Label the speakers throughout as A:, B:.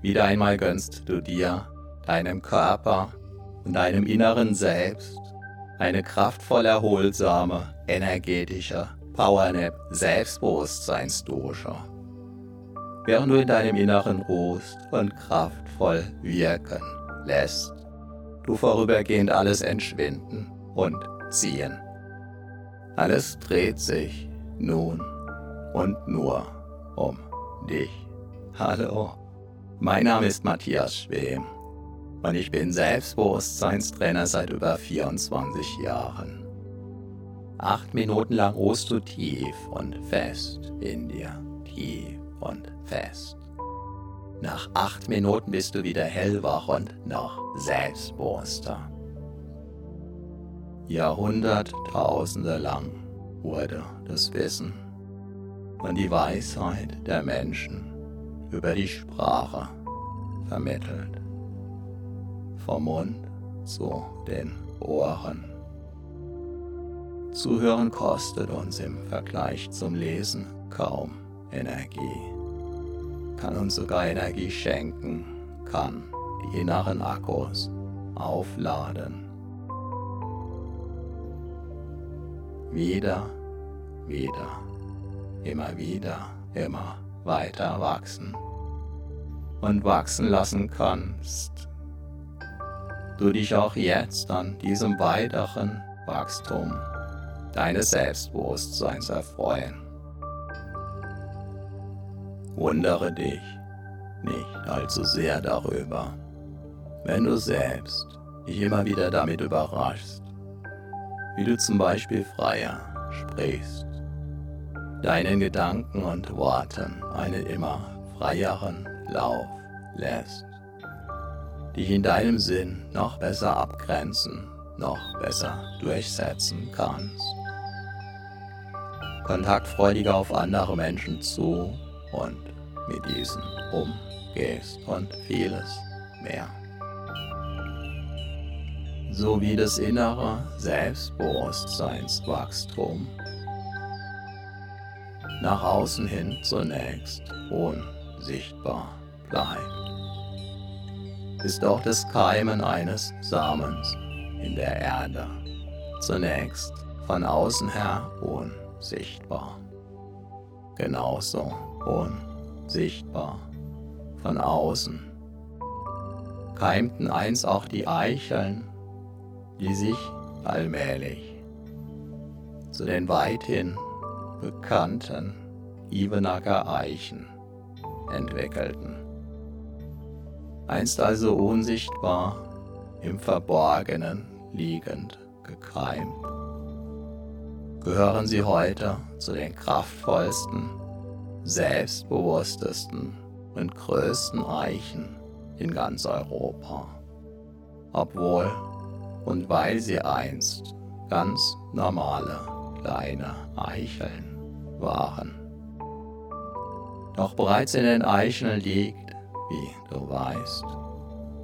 A: Wieder einmal gönnst du dir, deinem Körper und deinem inneren Selbst eine kraftvoll erholsame, energetische Powernap Selbstbewusstseinsdusche. Während du in deinem Inneren ruhst und kraftvoll wirken lässt, du vorübergehend alles entschwinden und ziehen. Alles dreht sich nun und nur um dich. Hallo, mein Name ist Matthias Schwem und ich bin Selbstbewusstseinstrainer seit über 24 Jahren. Acht Minuten lang ruhst du tief und fest in dir, tief und fest. Nach acht Minuten bist du wieder hellwach und noch selbstbewusster. Jahrhunderttausende lang wurde das Wissen und die Weisheit der Menschen über die Sprache vermittelt. Vom Mund zu den Ohren. Zuhören kostet uns im Vergleich zum Lesen kaum Energie, kann uns sogar Energie schenken, kann die inneren Akkus aufladen. Wieder, wieder, immer wieder, immer weiter wachsen und wachsen lassen kannst. Du dich auch jetzt an diesem weiteren Wachstum deines Selbstbewusstseins erfreuen. Wundere dich nicht allzu sehr darüber, wenn du selbst dich immer wieder damit überraschst, wie du zum Beispiel freier sprichst, deinen Gedanken und Worten einen immer freieren Lauf lässt, dich in deinem Sinn noch besser abgrenzen, noch besser durchsetzen kannst. Kontaktfreudiger auf andere Menschen zu und mit diesen umgehst und vieles mehr sowie das innere Selbstbewusstseinswachstum. Nach außen hin zunächst unsichtbar bleibt, ist auch das Keimen eines Samens in der Erde zunächst von außen her unsichtbar. Genauso unsichtbar von außen keimten einst auch die Eicheln die sich allmählich zu den weithin bekannten Ibenacker Eichen entwickelten. Einst also unsichtbar im Verborgenen liegend gekeimt, gehören sie heute zu den kraftvollsten, selbstbewusstesten und größten Eichen in ganz Europa, obwohl und weil sie einst ganz normale kleine Eicheln waren. Doch bereits in den Eicheln liegt, wie du weißt,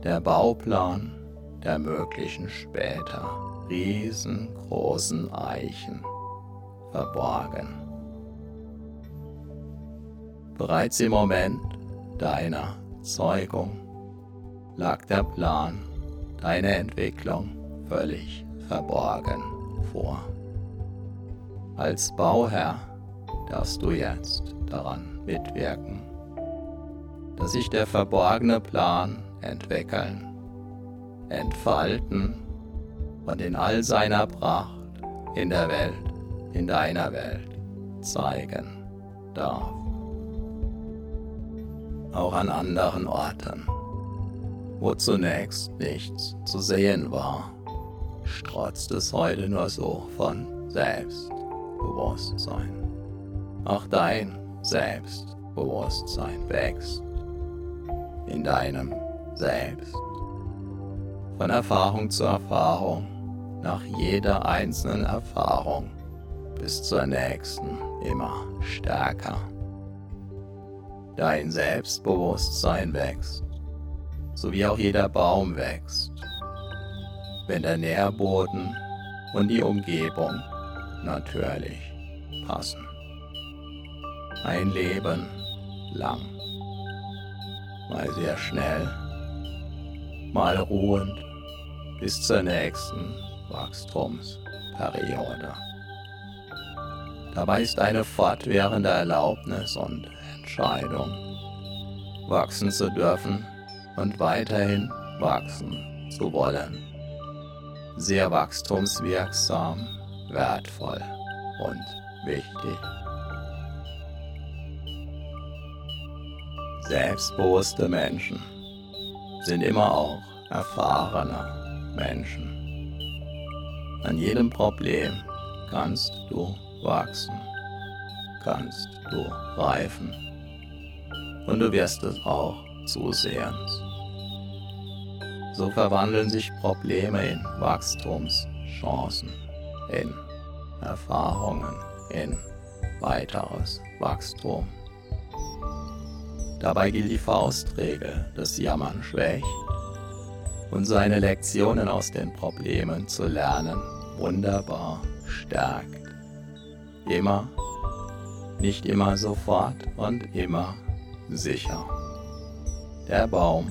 A: der Bauplan der möglichen später riesengroßen Eichen verborgen. Bereits im Moment deiner Zeugung lag der Plan deiner Entwicklung völlig verborgen vor. Als Bauherr darfst du jetzt daran mitwirken, dass sich der verborgene Plan entwickeln, entfalten und in all seiner Pracht in der Welt, in deiner Welt zeigen darf. Auch an anderen Orten, wo zunächst nichts zu sehen war strotzt es heute nur so von Selbstbewusstsein. Auch dein Selbstbewusstsein wächst in deinem Selbst. Von Erfahrung zu Erfahrung, nach jeder einzelnen Erfahrung bis zur nächsten immer stärker. Dein Selbstbewusstsein wächst, so wie auch jeder Baum wächst wenn der Nährboden und die Umgebung natürlich passen. Ein Leben lang. mal sehr schnell, mal ruhend bis zur nächsten Wachstumsperiode. Dabei ist eine fortwährende Erlaubnis und Entscheidung, wachsen zu dürfen und weiterhin wachsen zu wollen. Sehr wachstumswirksam, wertvoll und wichtig. Selbstbewusste Menschen sind immer auch erfahrene Menschen. An jedem Problem kannst du wachsen, kannst du reifen und du wirst es auch zusehends. So verwandeln sich Probleme in Wachstumschancen, in Erfahrungen, in weiteres Wachstum. Dabei gilt die Faustregel, das Jammern schwächt und seine Lektionen aus den Problemen zu lernen wunderbar stärkt. Immer, nicht immer sofort und immer sicher. Der Baum,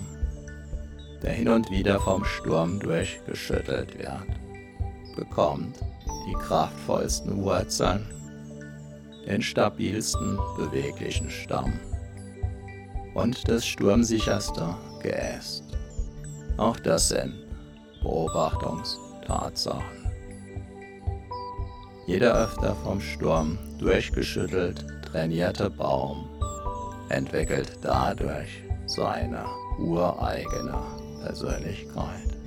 A: der hin und wieder vom Sturm durchgeschüttelt wird, bekommt die kraftvollsten Wurzeln, den stabilsten beweglichen Stamm und das sturmsicherste Geäst. Auch das sind Beobachtungstatsachen. Jeder öfter vom Sturm durchgeschüttelt trainierte Baum entwickelt dadurch seine ureigene Persönlichkeit.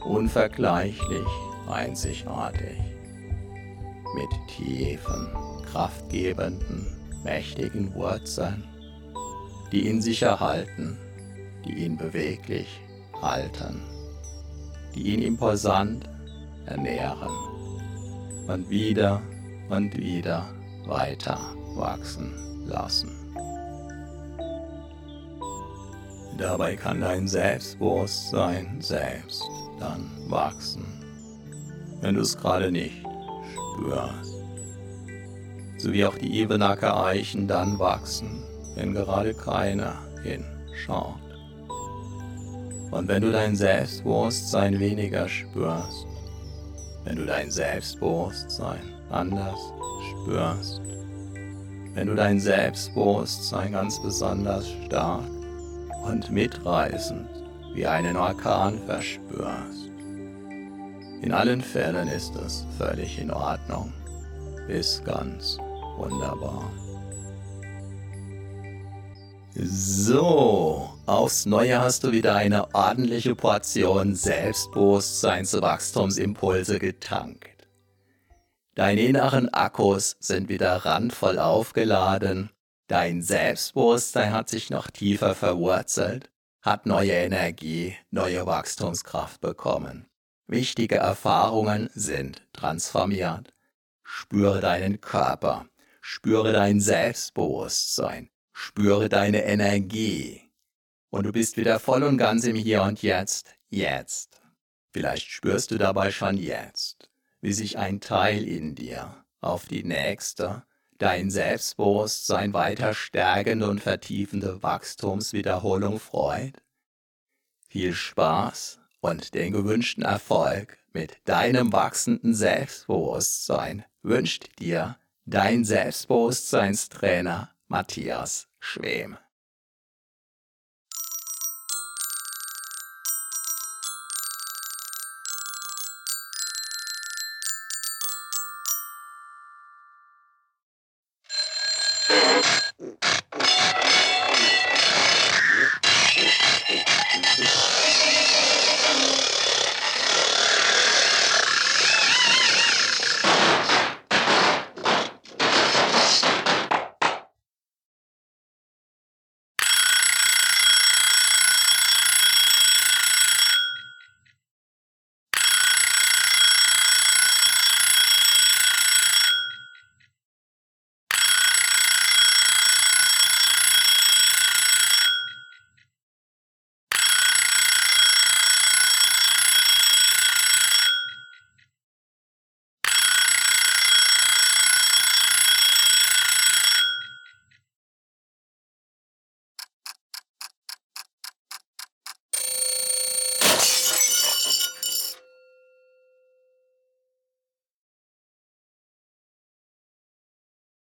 A: Unvergleichlich, einzigartig, mit tiefen, kraftgebenden, mächtigen Wurzeln, die ihn sicher halten, die ihn beweglich halten, die ihn imposant ernähren und wieder und wieder weiter wachsen lassen. Dabei kann dein Selbstbewusstsein selbst dann wachsen, wenn du es gerade nicht spürst. So wie auch die Ebenacker Eichen dann wachsen, wenn gerade keiner hinschaut. Und wenn du dein Selbstbewusstsein weniger spürst, wenn du dein Selbstbewusstsein anders spürst, wenn du dein Selbstbewusstsein ganz besonders stark und mitreißend wie einen Orkan verspürst. In allen Fällen ist es völlig in Ordnung, ist ganz wunderbar. So, aufs Neue hast du wieder eine ordentliche Portion Selbstbewusstseinswachstumsimpulse getankt. Deine inneren Akkus sind wieder randvoll aufgeladen, dein Selbstbewusstsein hat sich noch tiefer verwurzelt, hat neue Energie, neue Wachstumskraft bekommen. Wichtige Erfahrungen sind transformiert. Spüre deinen Körper, spüre dein Selbstbewusstsein, Spüre deine Energie. Und du bist wieder voll und ganz im Hier und Jetzt, jetzt. Vielleicht spürst du dabei schon jetzt, wie sich ein Teil in dir auf die nächste, dein Selbstbewusstsein weiter stärkende und vertiefende Wachstumswiederholung freut. Viel Spaß und den gewünschten Erfolg mit deinem wachsenden Selbstbewusstsein wünscht dir dein Selbstbewusstseinstrainer Matthias Schwem.